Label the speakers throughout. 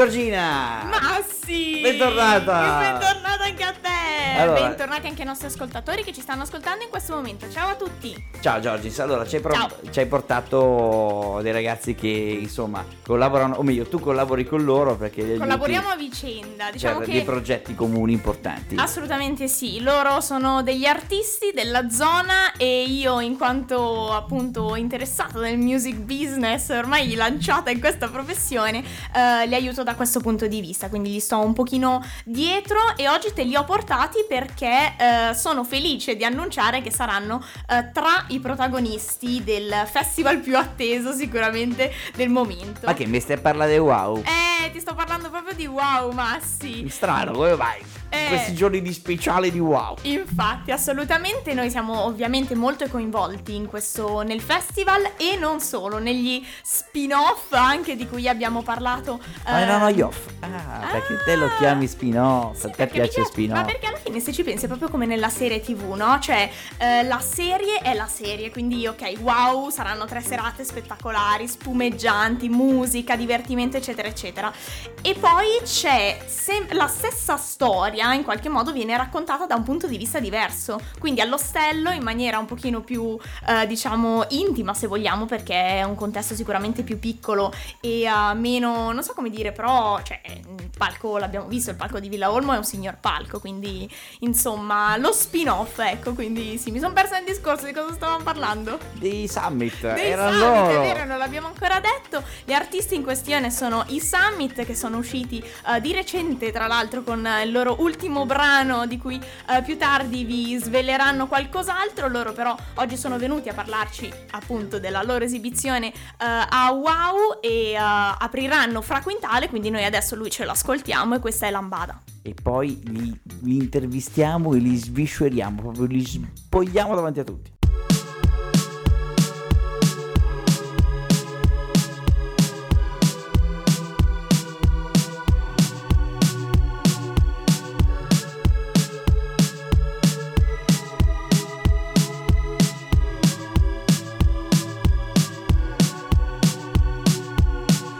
Speaker 1: Giorgina!
Speaker 2: Ma sì!
Speaker 1: Bentornata!
Speaker 2: Bentornata!
Speaker 1: Allora-
Speaker 2: Bentornati anche ai nostri ascoltatori che ci stanno ascoltando in questo momento. Ciao a tutti!
Speaker 1: Ciao Giorgis, allora ci hai, pro- ci hai portato dei ragazzi che insomma collaborano, o meglio tu collabori con loro perché
Speaker 2: Collaboriamo a vicenda.
Speaker 1: cioè,
Speaker 2: Diciamo
Speaker 1: dei
Speaker 2: che
Speaker 1: progetti comuni importanti.
Speaker 2: Assolutamente sì, loro sono degli artisti della zona e io in quanto appunto interessata del music business, ormai lanciata in questa professione, eh, li aiuto da questo punto di vista, quindi gli sto un pochino dietro e oggi te li ho portati perché eh, sono felice di annunciare che saranno eh, tra i protagonisti del festival più atteso sicuramente del momento.
Speaker 1: Ma che mi stai a parlare di wow?
Speaker 2: Eh, ti sto parlando proprio di wow, Massi.
Speaker 1: Strano, come vai?
Speaker 2: Eh.
Speaker 1: Questi giorni di speciale di wow.
Speaker 2: Infatti, assolutamente noi siamo ovviamente molto coinvolti in questo nel festival e non solo, negli spin-off anche di cui abbiamo parlato.
Speaker 1: Ah,
Speaker 2: eh,
Speaker 1: no, no, io. Ah, perché te lo
Speaker 2: Ah.
Speaker 1: chiami spin-off,
Speaker 2: sì,
Speaker 1: a te
Speaker 2: perché
Speaker 1: piace
Speaker 2: mi Ma
Speaker 1: spin-off.
Speaker 2: perché alla fine se ci pensi è proprio come nella serie tv, no? Cioè eh, la serie è la serie, quindi ok, wow, saranno tre serate spettacolari, spumeggianti, musica, divertimento, eccetera, eccetera. E poi c'è sem- la stessa storia, in qualche modo viene raccontata da un punto di vista diverso, quindi all'ostello in maniera un pochino più, eh, diciamo, intima se vogliamo, perché è un contesto sicuramente più piccolo e eh, meno, non so come dire, però, cioè, il palco l'abbiamo visto, il palco di Villa Olmo è un signor palco, quindi insomma, lo spin-off, ecco, quindi sì, mi sono persa nel discorso di cosa stavamo parlando.
Speaker 1: Dei Summit,
Speaker 2: Dei
Speaker 1: erano
Speaker 2: Summit,
Speaker 1: loro.
Speaker 2: è vero, non l'abbiamo ancora detto. Gli artisti in questione sono i Summit che sono usciti eh, di recente, tra l'altro, con il loro ultimo brano di cui eh, più tardi vi sveleranno qualcos'altro. Loro però oggi sono venuti a parlarci appunto della loro esibizione eh, a Wow e apriranno Fra Quintale, quindi noi adesso lui ce lo ascoltiamo e questa è Lambada.
Speaker 1: E poi li, li intervistiamo e li svisceriamo, proprio li spogliamo davanti a tutti.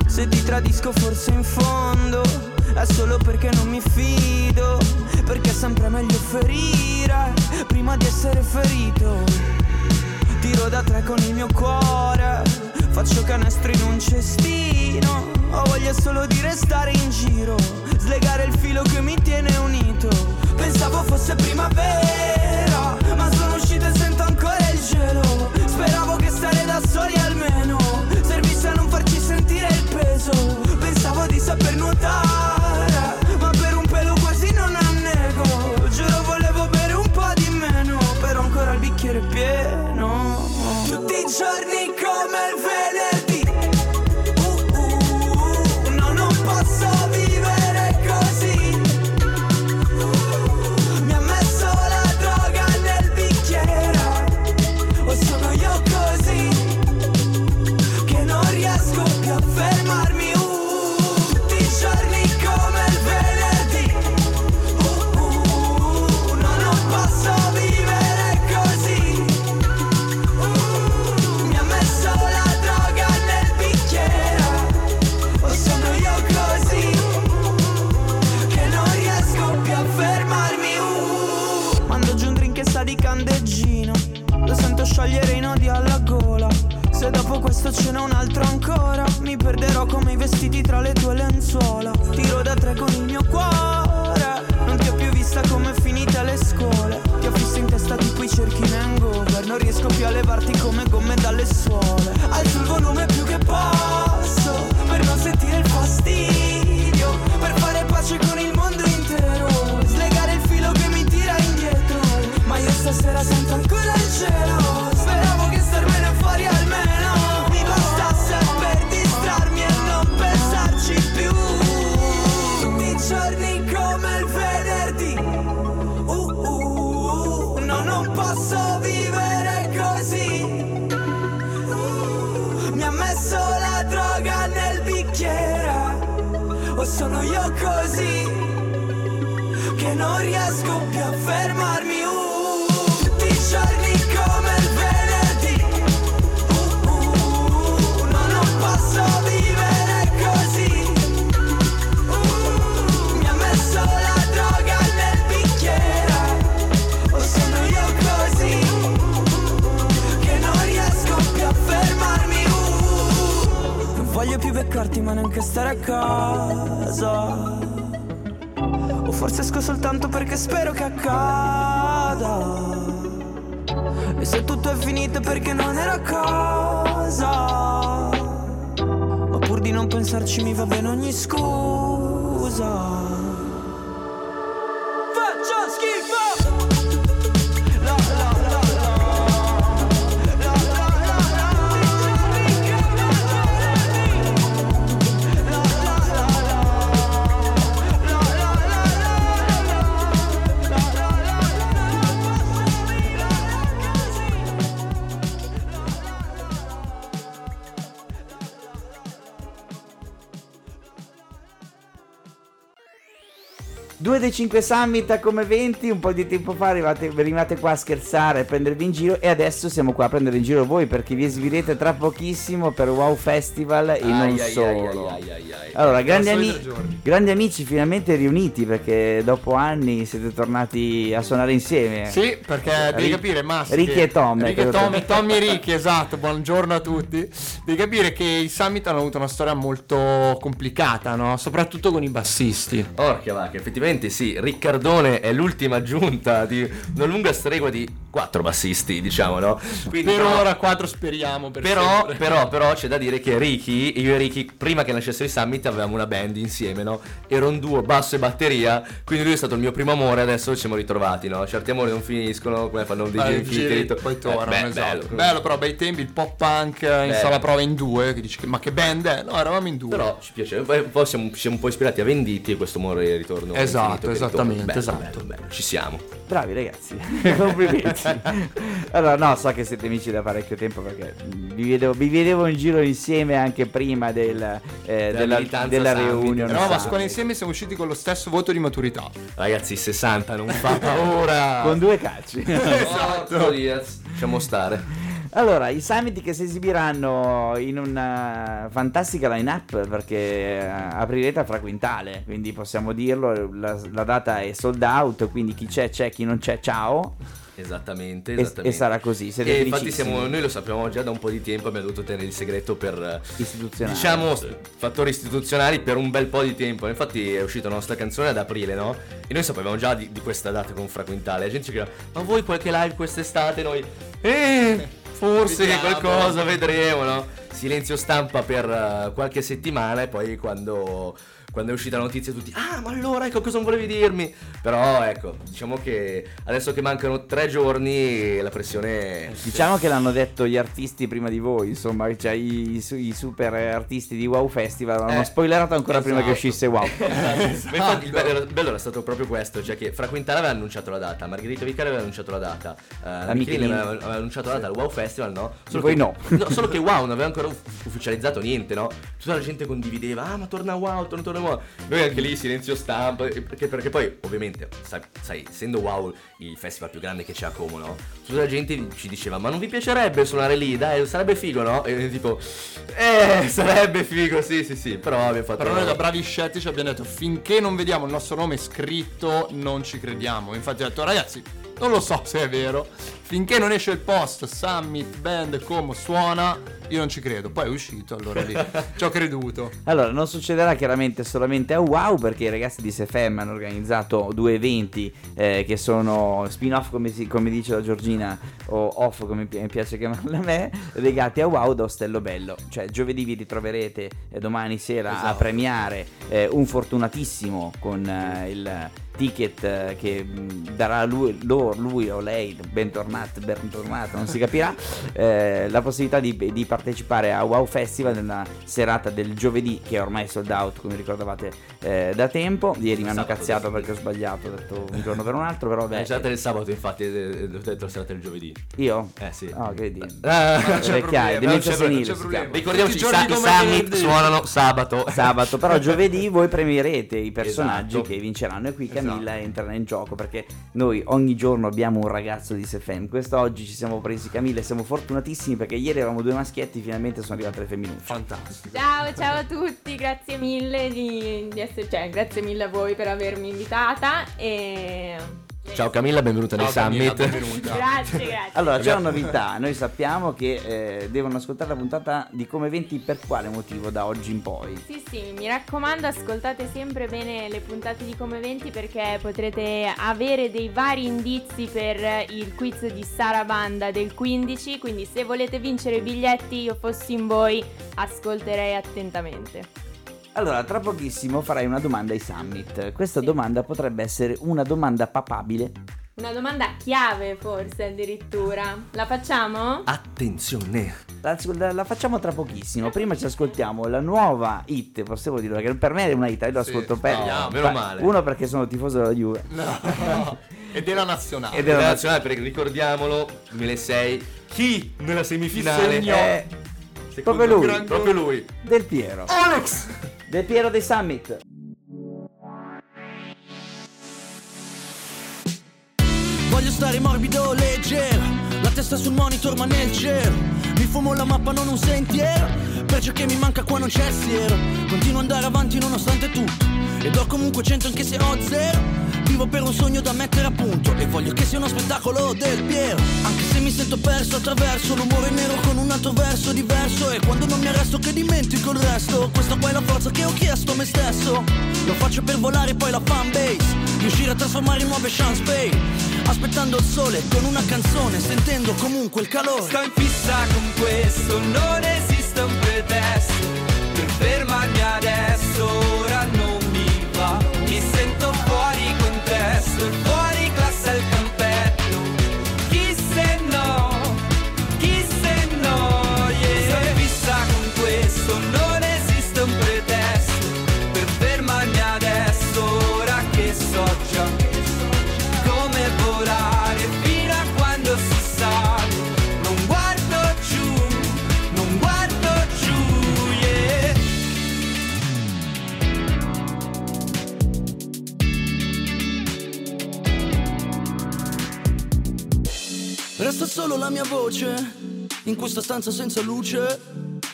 Speaker 3: Se ti tradisco forse in fondo è solo perché non mi fido Perché è sempre meglio ferire prima di essere ferito. Tiro da tre con il mio cuore Faccio canestro in un cestino Ho voglia solo di restare in giro Slegare il filo che mi tiene unito. Pensavo fosse primavera Ma sono uscito e sento ancora il gelo. Speravo che stare da soli almeno Servisse a non farci sentire il peso. Pensavo di saper nuotare
Speaker 4: neanche stare a casa. O forse esco soltanto perché spero che accada. E se tutto è finito perché non era a casa. Ma pur di non pensarci mi va bene ogni scusa.
Speaker 1: Due dei 5 summit a come 20, un po' di tempo fa arrivate, arrivate qua a scherzare, a prendervi in giro e adesso siamo qua a prendere in giro voi perché vi esibirete tra pochissimo per Wow Festival e non
Speaker 5: Ai, ai,
Speaker 1: solo.
Speaker 5: ai, ai, ai, ai.
Speaker 1: Allora, grandi, ami- grandi amici finalmente riuniti perché dopo anni siete tornati a suonare insieme.
Speaker 6: Sì, perché devi
Speaker 1: Ri-
Speaker 6: capire, Massi.
Speaker 1: Ricky
Speaker 6: che-
Speaker 1: e Tom,
Speaker 6: Ricky e
Speaker 1: ecco.
Speaker 6: Tommy, Tommy e Ricky, esatto. Buongiorno a tutti. Devi capire che i Summit hanno avuto una storia molto complicata, no? Soprattutto con i bassisti.
Speaker 5: Porca vacca, effettivamente sì, Riccardone è l'ultima aggiunta di una lunga stregua di quattro bassisti, diciamo, no? Quindi,
Speaker 6: Per
Speaker 5: però-
Speaker 6: ora quattro speriamo. Per
Speaker 5: Però, però, però c'è da dire che Ricky, io e Ricky, prima che nascesse il Summit avevamo una band insieme, no? Era un duo basso e batteria, quindi lui è stato il mio primo amore, adesso ci siamo ritrovati, no? Certi amori non finiscono, come fanno dei
Speaker 6: Fare
Speaker 5: giri
Speaker 6: i giri,
Speaker 5: infiniti.
Speaker 6: poi
Speaker 5: Eh,
Speaker 6: tornano,
Speaker 5: beh,
Speaker 6: esatto.
Speaker 5: bello.
Speaker 6: Bello. però, bei tempi, il pop punk eh, in
Speaker 5: Bello.
Speaker 6: sala prova in due, che dici, ma che band è? No, eravamo in due.
Speaker 5: Però ci piace, poi poi siamo, siamo un po' ispirati a Venditi e questo amore di ritorno.
Speaker 6: Esatto,
Speaker 5: infinito
Speaker 6: esattamente,
Speaker 5: Bello,
Speaker 6: esatto.
Speaker 5: bello, bello, ci siamo.
Speaker 1: Bravi ragazzi, complimenti. Allora, no, so che siete amici da parecchio tempo perché vi vedevo, vi vedevo in giro insieme anche prima del, eh, della, della
Speaker 5: Summit.
Speaker 1: reunion.
Speaker 6: Eravamo a
Speaker 1: Summit.
Speaker 6: scuola insieme siamo usciti con lo stesso voto di maturità.
Speaker 5: Ragazzi, 60 non fa paura.
Speaker 1: Con due calci.
Speaker 5: Esatto. Lasciamo stare.
Speaker 1: Allora, i summit che si esibiranno in una fantastica line-up perché eh, aprirete a Fraquintale, quindi possiamo dirlo, la, la data è sold out, quindi chi c'è c'è, chi non c'è ciao
Speaker 5: Esattamente,
Speaker 1: e,
Speaker 5: esattamente.
Speaker 1: e sarà così,
Speaker 5: E infatti siamo, noi lo sappiamo già da un po' di tempo, abbiamo dovuto tenere il segreto per
Speaker 1: Istituzionali.
Speaker 5: diciamo fattori istituzionali per un bel po' di tempo. Infatti è uscita la nostra canzone ad aprile, no? E noi sapevamo già di, di questa data con Fraquintale. La gente ci chiedeva, ma voi qualche live quest'estate? Noi, eh, forse
Speaker 6: Vediamo."
Speaker 5: qualcosa vedremo, no? Silenzio stampa per eh, qualche settimana e poi quando quando è uscita la notizia tutti ah ma allora ecco cosa volevi dirmi però ecco diciamo che adesso che mancano tre giorni la pressione
Speaker 1: Diciamo che l'hanno detto gli artisti prima di voi, insomma, cioè i, i su- i super artisti di Wow Festival hanno
Speaker 5: Eh,
Speaker 1: spoilerato ancora prima che
Speaker 5: esatto.
Speaker 1: uscisse Wow.
Speaker 5: Ma infatti il bello, bello era stato proprio questo, cioè che Fra Quintana aveva annunciato la data, Margherita Vicari aveva annunciato la data, eh, la
Speaker 1: Michelin.
Speaker 5: Michelin aveva, aveva annunciato la data al Wow Festival, no?
Speaker 1: voi
Speaker 5: che,
Speaker 1: no.
Speaker 5: Solo che Wow non aveva ancora uff- ufficializzato niente, no? Tutta la gente condivideva, ah ma torna Wow, torna, torna Wow. Noi anche lì silenzio stampa, perché, perché poi ovviamente, sai, sai, essendo Wow il festival più grande che c'è a Como, no? Tutta la gente ci diceva, ma non vi piacerebbe suonare lì? Dai, sarebbe figo, no? E tipo, eh, sarebbe figo, sì, sì, sì, però abbiamo fatto...
Speaker 6: Però noi da bravi scettici abbiamo detto finché non vediamo il nostro nome scritto non ci crediamo. Infatti ho detto ragazzi, non lo so se è vero. Finché non esce il post Summit Band Como suona, io non ci credo. Poi è uscito, allora lì ci ho creduto.
Speaker 1: Allora, non succederà chiaramente solamente a Wow perché i ragazzi di SFM hanno organizzato due eventi eh, che sono spin-off come, si- come dice la Giorgina o off come mi piace chiamarla a me, legati a Wow da Ostello Bello. Cioè giovedì vi ritroverete eh, domani sera a
Speaker 5: Esatto.
Speaker 1: premiare eh, un fortunatissimo con eh, il ticket eh, che mh, darà lui, loro, lui o lei, bentornato, bentornato, non si capirà, eh, la possibilità di, di partecipare a Wow Festival nella serata del giovedì che è ormai sold out come ricordavate eh, da tempo. Ieri mi hanno cazziato perché ho sbagliato, ho detto un giorno per un altro, però
Speaker 5: La
Speaker 1: vabbè.
Speaker 5: serata del sabato, infatti, eh, ho detto la serata del giovedì.
Speaker 1: Io?
Speaker 5: Eh sì.
Speaker 1: Oh, che vedi?
Speaker 5: Ah,
Speaker 6: non c'è problema, non c'è- non
Speaker 1: senile
Speaker 6: c'è problema.
Speaker 5: Ricordiamoci, i, sa- summit suonano sabato.
Speaker 1: Sabato, però giovedì voi premierete i personaggi
Speaker 5: Esatto.
Speaker 1: che vinceranno e qui Camilla
Speaker 6: Esatto.
Speaker 1: entrerà in gioco perché noi ogni giorno abbiamo un ragazzo di SFM. Quest'oggi ci siamo presi Camilla e siamo fortunatissimi perché ieri eravamo due maschietti finalmente sono arrivate le femminucce.
Speaker 6: Fantastico.
Speaker 7: Ciao, ciao a tutti, grazie mille di, di essere, cioè, grazie mille a voi per avermi invitata e
Speaker 5: Ciao Camilla, benvenuta nei
Speaker 6: Ciao, Camilla,
Speaker 5: Summit.
Speaker 6: benvenuta.
Speaker 7: Grazie, grazie.
Speaker 1: Allora, c'è una novità, noi sappiamo che eh, devono ascoltare la puntata di Come 20 per quale motivo da oggi in poi?
Speaker 7: Sì, sì, mi raccomando, ascoltate sempre bene le puntate di Come 20 perché potrete avere dei vari indizi per il quiz di Sara Banda del 15, quindi se volete vincere i biglietti, io fossi in voi, ascolterei attentamente.
Speaker 1: Allora, tra pochissimo farai una domanda ai Summit. Questa domanda potrebbe essere una domanda papabile.
Speaker 7: Una domanda chiave forse addirittura. La facciamo?
Speaker 5: Attenzione.
Speaker 1: La, la- la facciamo tra pochissimo. Prima ci ascoltiamo la nuova hit, possiamo dirlo, perché per me è una hit, io lo
Speaker 6: Sì,
Speaker 1: ascolto per
Speaker 6: speriamo,
Speaker 5: meno male.
Speaker 1: Uno perché sono tifoso della Juve.
Speaker 6: No. Ed era nazionale.
Speaker 1: Ed
Speaker 5: Ed
Speaker 1: era
Speaker 5: è
Speaker 1: una-
Speaker 5: nazionale perché ricordiamolo, 2006, chi nella semifinale? Secondo
Speaker 1: proprio lui.
Speaker 5: me, Proprio lui.
Speaker 1: Del Piero.
Speaker 6: Alex!
Speaker 1: Del Piero dei Summit.
Speaker 4: Voglio stare morbido, leggero La testa sul monitor ma nel cielo Mi fumo la mappa, non un sentiero Perciò che mi manca qua non c'è siero Continuo ad andare avanti nonostante tutto E do comunque 100 anche se ho zero Vivo per un sogno da mettere a punto E voglio che sia uno spettacolo del Piero Anche se mi sento perso attraverso L'umore nero con un altro verso diverso E quando non mi arresto che dimentico il resto. Questa qua è la forza che ho chiesto a me stesso. Lo faccio per volare poi la fanbase Riuscire a trasformare in nuove chance pay Aspettando il sole con una canzone Sentendo comunque il calore.
Speaker 8: Sto in fissa con questo, non esiste un pretesto per fermarmi adesso,
Speaker 4: solo la mia voce in questa stanza senza luce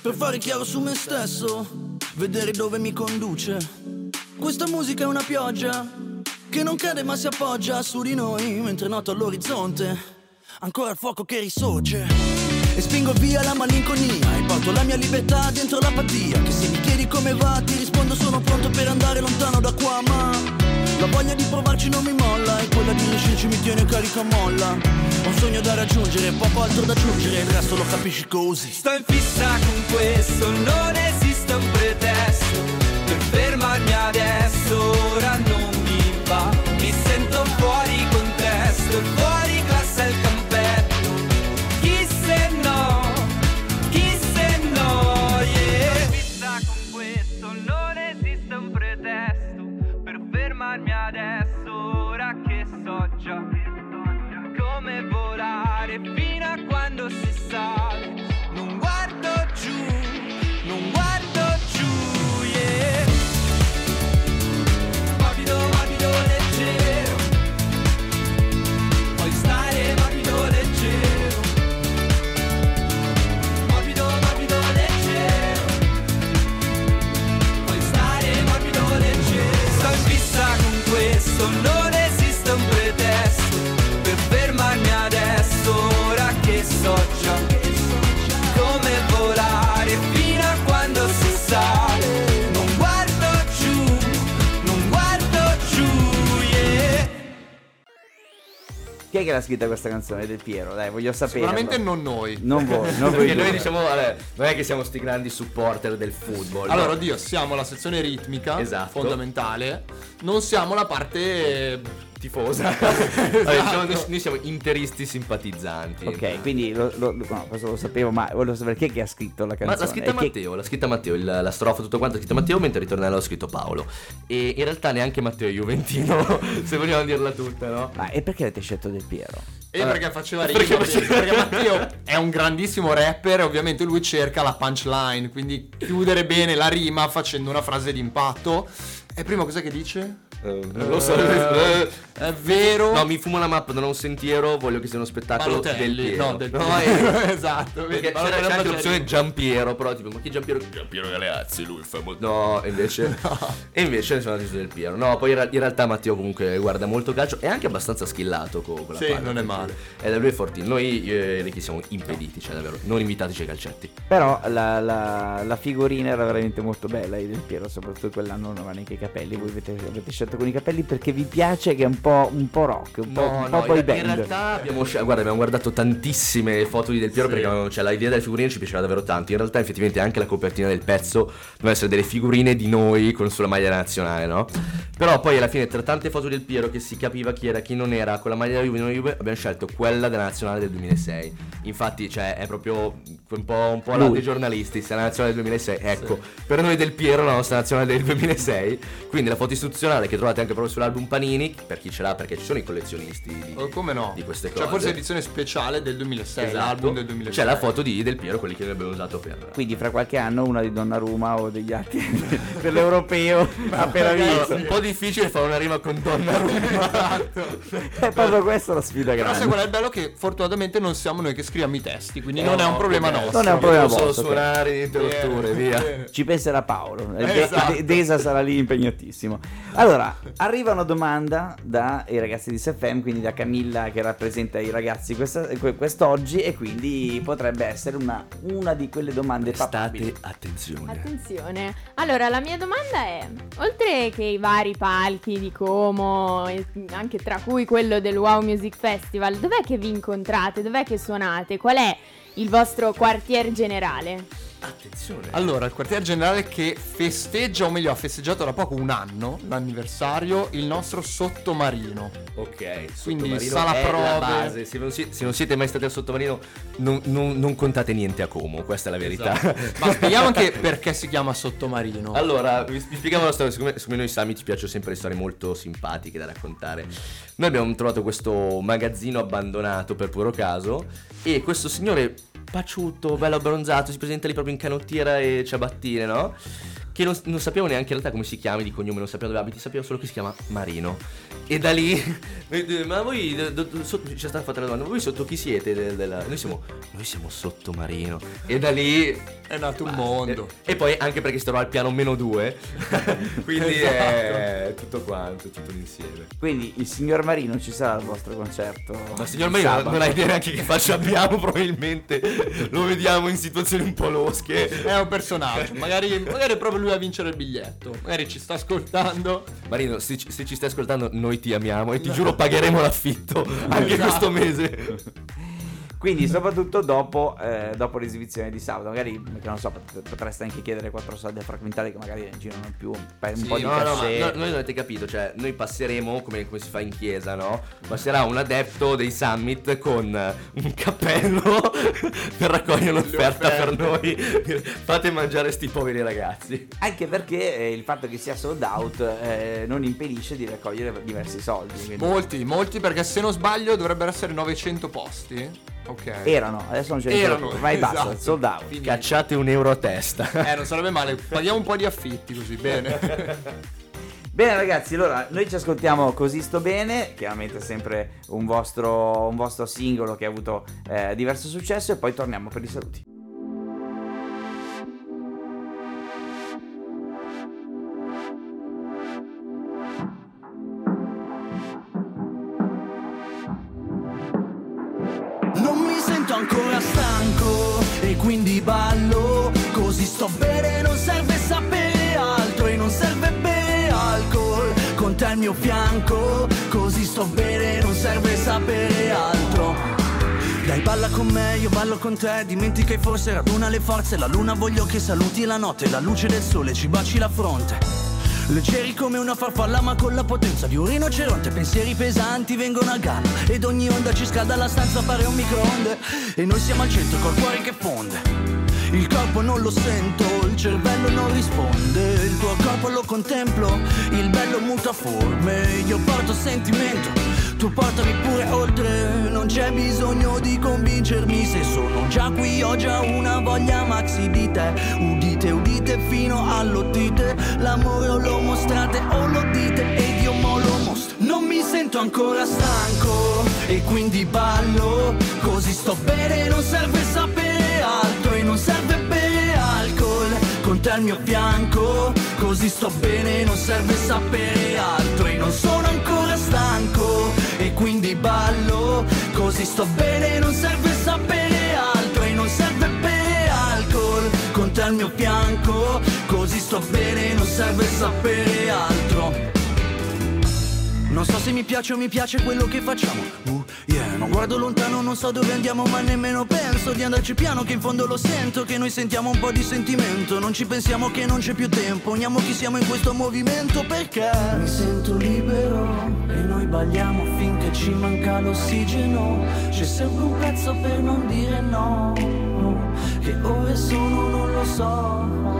Speaker 4: per fare chiaro su me stesso, vedere dove mi conduce. Questa musica è una pioggia che non cade ma si appoggia su di noi mentre noto all'orizzonte ancora il fuoco che risorge. E spingo via la malinconia e porto la mia libertà dentro l'apatia. Che se mi chiedi come va ti rispondo sono pronto per andare lontano da qua ma la voglia di provarci non mi molla e quella di riuscirci mi tiene carico a molla. Ho un sogno da raggiungere, poco altro da aggiungere, il resto lo capisci così.
Speaker 8: Sto in fissa con questo, non esiste un pretesto per fermarmi adesso, ora non mi va. Mi sento fuori contesto,
Speaker 1: l'ha scritta questa canzone del Piero? Dai, voglio sapere.
Speaker 6: Sicuramente non noi.
Speaker 1: Non voi, non voi
Speaker 5: Perché noi diciamo, vabbè, non è che siamo sti grandi supporter del football.
Speaker 6: Allora,
Speaker 5: no?
Speaker 6: oddio, siamo la sezione ritmica,
Speaker 5: Esatto.
Speaker 6: fondamentale. Non siamo la parte
Speaker 5: tifosa.
Speaker 6: Esatto.
Speaker 5: Diciamo, noi, noi siamo interisti simpatizzanti.
Speaker 1: Ok, quindi lo, lo- no, questo lo sapevo, ma volevo sapere chi è che ha scritto la
Speaker 5: Ma
Speaker 1: canzone.
Speaker 5: l'ha scritta
Speaker 1: E
Speaker 5: Matteo, l'ha scritta Matteo, il- la strofa tutto quanto l'ha scritta Matteo, mentre il ritornello l'ha scritto Paolo. E in realtà neanche Matteo è Juventino, se vogliamo dirla tutta, no?
Speaker 1: Ma e perché avete scelto del Piero?
Speaker 6: E perché faceva rima?
Speaker 5: Perché
Speaker 6: Perché, perché Matteo è un grandissimo rapper e ovviamente lui cerca la punchline, quindi chiudere bene la rima facendo una frase d'impatto. E prima cos'è che dice?
Speaker 5: Eh, non lo so. eh,
Speaker 6: È vero.
Speaker 5: No, mi fumo una mappa da un sentiero, voglio che sia uno spettacolo
Speaker 6: Balotelli,
Speaker 5: del Piero.
Speaker 6: no, del
Speaker 5: no,
Speaker 6: Piero.
Speaker 5: eh,
Speaker 6: esatto,
Speaker 5: Perché c'era,
Speaker 6: Balotelli
Speaker 5: c'era anche l'opzione Giampiero, però tipo, ma chi Giampiero? Giampiero Galeazzi, lui fa molto... No, e invece... E invece ne sono andati su del Piero. No, poi in, ra- in realtà Matteo comunque guarda molto calcio, è anche abbastanza skillato con quella
Speaker 6: Sì,
Speaker 5: palla,
Speaker 6: non è male.
Speaker 5: E da lui è fortino. Noi, io e Ricky, siamo impediti, cioè davvero, non invitateci ai calcetti.
Speaker 1: Però la, la- la figurina era veramente molto bella Del Piero, soprattutto quell'anno non aveva neanche i capelli. Voi avete, avete scelto con i capelli perché vi piace che è un po', un po' rock, un po', un po'
Speaker 5: in,
Speaker 1: boy
Speaker 5: in
Speaker 1: band.
Speaker 5: realtà abbiamo, guarda, abbiamo guardato tantissime foto di Del Piero
Speaker 6: Sì.
Speaker 5: perché cioè, l'idea delle figurine ci piaceva davvero tanto. In realtà, effettivamente, anche la copertina del pezzo doveva essere delle figurine di noi con sulla maglia nazionale, no? Però poi alla fine, tra tante foto del Piero che si capiva chi era, chi non era, con la maglia della Juve, non Juve, abbiamo scelto quella della nazionale del 2006. Infatti, cioè, è proprio un po', un po' alla dei giornalisti, se la nazionale del 2006. Ecco, per noi del Piero la nostra nazionale del 2006. Quindi la foto istituzionale che trovate anche proprio sull'album Panini, per chi ce l'ha, perché ci sono i collezionisti di,
Speaker 6: Oh, come no?
Speaker 5: di queste cose.
Speaker 6: Cioè, forse edizione speciale del 2006,
Speaker 5: Esatto.
Speaker 6: l'album del 2006.
Speaker 5: C'è la foto di Del Piero, quelli che abbiamo usato per.
Speaker 1: Quindi fra qualche anno una di Donnarumma o degli altri per l'europeo appena visto.
Speaker 5: un po' difficile fare una rima con Donnarumma.
Speaker 1: È proprio questa la sfida
Speaker 6: Però sai
Speaker 1: grande.
Speaker 6: qual è il bello che fortunatamente non siamo noi che scriviamo i testi, quindi non è un
Speaker 5: no,
Speaker 6: problema nostro.
Speaker 1: Non è un problema
Speaker 5: Devo solo
Speaker 1: vostro, ok.
Speaker 5: suonare le interrutture, via.
Speaker 6: Bene.
Speaker 1: Ci penserà Paolo. De-
Speaker 6: Esatto.
Speaker 1: De- Desa sarà lì impegnatissimo. Allora, arriva una domanda dai ragazzi di SFM, quindi da Camilla che rappresenta i ragazzi questa- que- quest'oggi e quindi potrebbe essere una, una di quelle domande papabili.
Speaker 5: State attenzione.
Speaker 7: Attenzione. Allora, la mia domanda è: oltre che i vari palchi di Como, anche tra cui quello del Wow Music Festival, dov'è che vi incontrate? Dov'è che suonate? Qual è il vostro quartier generale?
Speaker 5: Attenzione.
Speaker 6: Allora, il quartier generale che festeggia, o meglio, ha festeggiato da poco un anno, l'anniversario, il nostro sottomarino.
Speaker 5: Ok,
Speaker 6: Quindi
Speaker 5: sottomarino
Speaker 6: sala prove.
Speaker 5: base. Se non, si- se non siete mai stati al sottomarino, non, non- non contate niente a Como, questa è la verità.
Speaker 6: Ma spieghiamo anche perché si chiama sottomarino.
Speaker 5: Allora, vi, vi spieghiamo la storia. Siccome, siccome noi Sami ci piacciono sempre le storie molto simpatiche da raccontare. Noi abbiamo trovato questo magazzino abbandonato per puro caso. E questo signore paciutto, bello abbronzato, si presenta lì proprio in canottiera e ciabattine, no? Che non, non sappiamo neanche in realtà come si chiami di cognome, non sappiamo dove abiti, sappiamo solo che si chiama Marino. E da lì, ma voi, do- do- sotto- ci è stata fatta la domanda, voi sotto chi siete? del- della- noi siamo, noi siamo sottomarino. E da lì
Speaker 6: È nato un mondo.
Speaker 5: e, e poi anche perché si trova al piano meno due. quindi è
Speaker 6: Esatto.
Speaker 5: tutto quanto, tutto insieme.
Speaker 1: Quindi il signor Marino ci sarà al vostro concerto.
Speaker 5: Ma signor Marino
Speaker 1: sabato.
Speaker 5: non hai idea neanche che faccia abbiamo probabilmente. Lo vediamo in situazioni un po' losche.
Speaker 6: È un personaggio. Magari, magari è proprio lui a vincere il biglietto. Magari ci sta ascoltando.
Speaker 5: Marino, se, ci- se ci stai ascoltando, noi ti amiamo e ti giuro pagheremo l'affitto anche
Speaker 6: Esatto.
Speaker 5: questo mese.
Speaker 1: Quindi, soprattutto dopo, eh, dopo l'esibizione di sabato, magari, non so, pot- potreste anche chiedere quattro soldi a fragmentare che magari girano più un, pa- un
Speaker 5: Sì,
Speaker 1: po' di
Speaker 5: no, no, ma
Speaker 1: cachet.
Speaker 5: no, noi non avete capito, cioè noi passeremo come, come si fa in chiesa, no? Passerà un adepto dei summit con un cappello per raccogliere l'offerta per noi. Fate mangiare sti poveri ragazzi.
Speaker 1: Anche perché eh, il fatto che sia sold out eh, non impedisce di raccogliere diversi soldi. quindi-
Speaker 6: Molti, molti, perché se non sbaglio dovrebbero essere 900 posti. Ok.
Speaker 1: Erano, adesso non ce ne
Speaker 6: Erano,
Speaker 1: sono. Vai basta,
Speaker 6: esatto.
Speaker 1: sold out.
Speaker 6: Finito.
Speaker 5: Cacciate un euro a testa.
Speaker 6: Eh, non sarebbe male. Paghiamo un po' di affitti così, bene.
Speaker 1: Bene ragazzi, allora noi ci ascoltiamo Così sto bene, chiaramente sempre un vostro, un vostro singolo che ha avuto eh, diverso successo e poi torniamo per i saluti.
Speaker 4: Quindi ballo. Così sto bene, non serve sapere altro e non serve bere alcol. Con te al mio fianco, così sto bene, non serve sapere altro. Dai balla con me, io ballo con te. Dimentica e forse raduna le forze. La luna voglio che saluti la notte. La luce del sole ci baci la fronte Leggeri come una farfalla ma con la potenza di un rinoceronte. Pensieri pesanti vengono a galla Ed ogni onda ci scalda la stanza pare un microonde. E noi siamo al centro col cuore che fonde. Il corpo non lo sento, il cervello non risponde. Il tuo corpo lo contemplo, il bello muta forme. Io porto sentimento tu portami pure oltre, non c'è bisogno di convincermi Se sono già qui ho già una voglia maxi di te. Udite, udite fino all'odite L'amore o lo mostrate o lo dite ed io mo lo mostro. Non mi sento ancora stanco e quindi ballo. Così sto bene, non serve sapere altro e non serve bere alcol. Con te al mio fianco Così sto bene, non serve sapere altro e non sono ancora stanco. E quindi ballo Così sto bene, non serve sapere altro e non serve bere alcol. Con te al mio fianco sto bene, non serve sapere altro. Non so se mi piace o mi piace quello che facciamo. Uh, yeah, non guardo lontano, non so dove andiamo Ma nemmeno penso di andarci piano Che in fondo lo sento, che noi sentiamo un po' di sentimento. Non ci pensiamo che non c'è più tempo Ogniamo chi siamo in questo movimento Perché? Mi sento libero E noi balliamo finché ci manca l'ossigeno. C'è sempre un pezzo per non dire no Che ore sono non lo so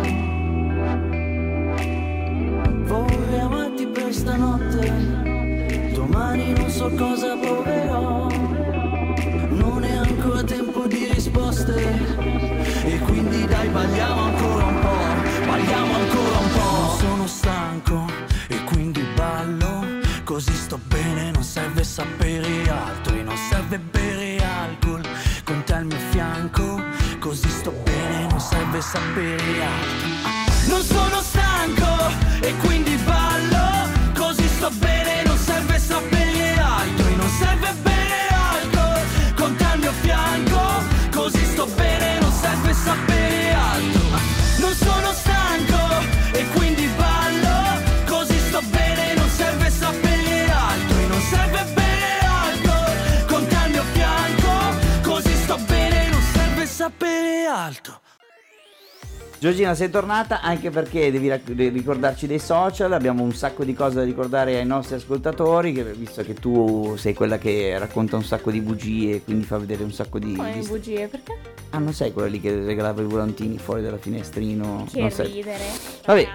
Speaker 4: Vorrei amarti per stanotte. Domani non so cosa proverò. Non è ancora tempo di risposte. E quindi dai balliamo ancora un po' Balliamo ancora un po' sono stanco e quindi ballo. Così sto bene, non serve sapere altro E non serve bere alcol. Con te al mio fianco Così sto bene, non serve sapere altro
Speaker 1: Giorgina sei tornata anche perché devi ricordarci dei social, abbiamo un sacco di cose da ricordare ai nostri ascoltatori, visto che tu sei quella che racconta un sacco di bugie, quindi fa vedere un sacco di...
Speaker 7: Come
Speaker 1: di-
Speaker 7: bugie, perché?
Speaker 1: Ah, non sei quella lì che regalava i volantini fuori dalla finestrino?
Speaker 7: Che
Speaker 1: non sei.
Speaker 7: ridere.
Speaker 1: Vabbè,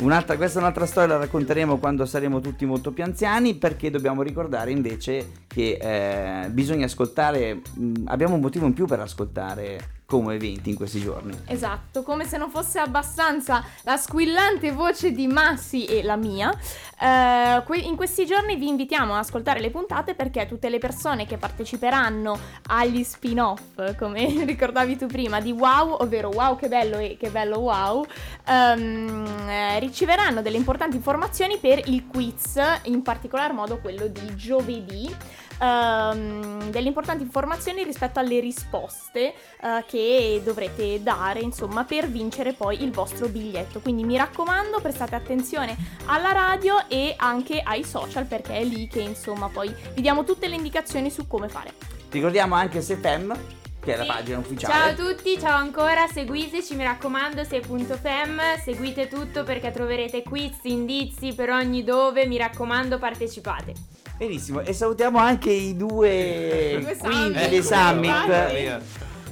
Speaker 1: un'altra, questa è un'altra storia, la racconteremo quando saremo tutti molto più anziani, perché dobbiamo ricordare invece che eh, bisogna ascoltare, mh, abbiamo un motivo in più per ascoltare come eventi in questi giorni.
Speaker 2: Esatto, come se non fosse abbastanza la squillante voce di Massi e la mia. eh, in questi giorni vi invitiamo ad ascoltare le puntate perché tutte le persone che parteciperanno agli spin-off, come ricordavi tu prima, di Wow, ovvero Wow che bello e che bello Wow, ehm, eh, riceveranno delle importanti informazioni per il quiz, in particolar modo quello di giovedì ehm, delle importanti informazioni rispetto alle risposte eh, che dovrete dare, insomma, per vincere poi il vostro biglietto. Quindi mi raccomando, prestate attenzione alla radio e anche ai social perché è lì che, insomma, poi vi diamo tutte le indicazioni su come fare.
Speaker 1: Ricordiamo anche Sefem, che è la
Speaker 7: Sì.
Speaker 1: pagina
Speaker 7: Ciao
Speaker 1: ufficiale.
Speaker 7: a tutti, ciao ancora, seguiteci, mi raccomando, sei.fem, seguite tutto perché troverete quiz, indizi per ogni dove, mi raccomando partecipate.
Speaker 1: Benissimo, e salutiamo anche i due
Speaker 2: Due summit.
Speaker 1: dei Summit.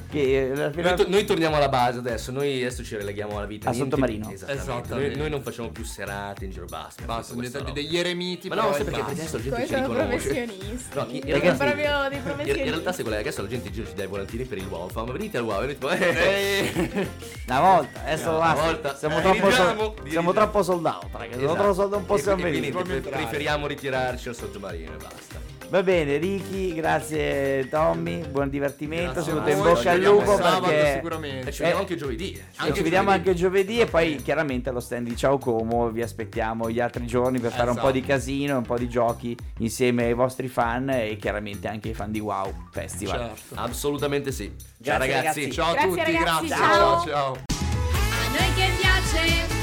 Speaker 1: Che alla fine-
Speaker 5: Noi, to- noi torniamo alla base adesso, noi adesso ci releghiamo alla vita
Speaker 1: A
Speaker 5: niente-
Speaker 1: sottomarino.
Speaker 5: Esattamente.
Speaker 6: Esattamente.
Speaker 5: Noi, noi non facciamo più serate in giro, basta.
Speaker 6: Basta, sono diventati degli eremiti.
Speaker 5: Ma no, sai perché adesso la gente ci
Speaker 2: sono
Speaker 5: riconosce.
Speaker 2: professionisti.
Speaker 5: No, in-
Speaker 2: Sono
Speaker 1: realtà-
Speaker 2: proprio dei
Speaker 5: In, in
Speaker 2: professionisti.
Speaker 5: realtà sai qual è? Adesso la gente in giro ci dà i volantini per il wow, fa ma venite al wow, e noi eh,
Speaker 1: Una volta, adesso
Speaker 5: Una
Speaker 1: basta.
Speaker 5: volta.
Speaker 1: Siamo,
Speaker 5: Eh,
Speaker 1: troppo, sol- siamo troppo sold out, ragazzi. Siamo
Speaker 5: Esatto.
Speaker 1: troppo sold out, non possiamo venire.
Speaker 5: preferiamo ritirarci al sottomarino e basta.
Speaker 1: Va bene, Ricky, grazie Tommy, buon divertimento,
Speaker 6: Grazie
Speaker 1: sono
Speaker 6: a
Speaker 1: venuto in bocca al lupo
Speaker 6: sabato
Speaker 1: perché
Speaker 6: sicuramente.
Speaker 5: E ci vediamo
Speaker 1: Eh,
Speaker 5: anche giovedì. eh.
Speaker 1: e ci vediamo anche giovedì e poi chiaramente allo stand di Ciao Como vi aspettiamo gli altri giorni per fare un po' di
Speaker 6: Esatto.
Speaker 1: casino, un po' di giochi insieme ai vostri fan e chiaramente anche ai fan di Wow Festival.
Speaker 6: Certo.
Speaker 5: Assolutamente sì. Ciao
Speaker 1: Grazie,
Speaker 5: ragazzi.
Speaker 1: ragazzi.
Speaker 6: Ciao a
Speaker 2: Grazie,
Speaker 6: tutti,
Speaker 2: ragazzi,
Speaker 6: grazie.
Speaker 2: ciao.
Speaker 6: ciao.
Speaker 7: A noi che andiamo!